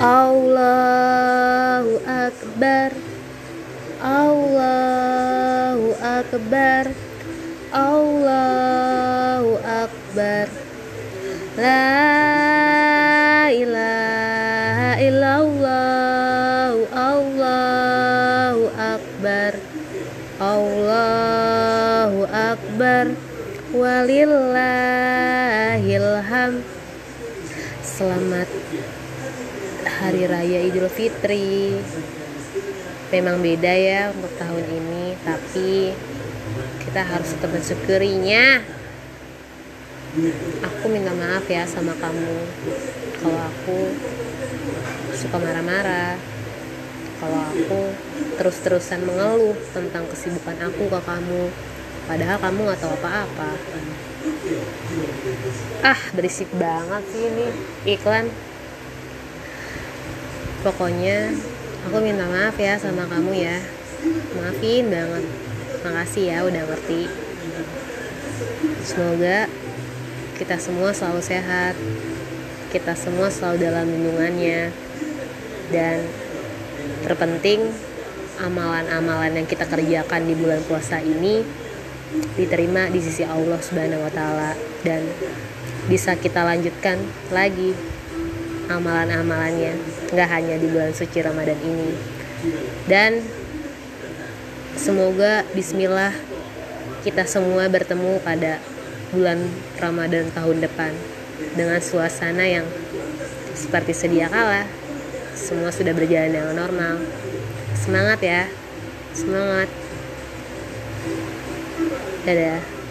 Allahu Akbar. Allahu Akbar. Allahu Akbar. La ilaha illallah. Allahu Akbar. Allahu Akbar. Walillahilham Selamat Hari Raya Idul Fitri. Memang beda ya untuk tahun ini Tapi kita harus tetap mensyukurinya Aku minta maaf ya sama kamu. Kalau aku suka marah-marah. Kalau aku terus-terusan mengeluh tentang kesibukan aku ke kamu. Padahal kamu gak tahu apa-apa. Ah berisik banget sih ini. Iklan Pokoknya aku minta maaf ya sama kamu ya. Maafin banget. Makasih ya udah ngerti. Semoga kita semua selalu sehat. Kita semua selalu dalam lindungannya. Dan terpenting amalan-amalan yang kita kerjakan di bulan puasa ini diterima di sisi Allah Subhanahu wa taala. Dan bisa kita lanjutkan lagi amalan-amalannya nggak hanya di bulan suci Ramadan ini. Dan semoga bismillah kita semua bertemu pada bulan Ramadan tahun depan dengan suasana yang seperti sedia kala. Semua sudah berjalan dengan normal. Semangat ya. Semangat. Dadah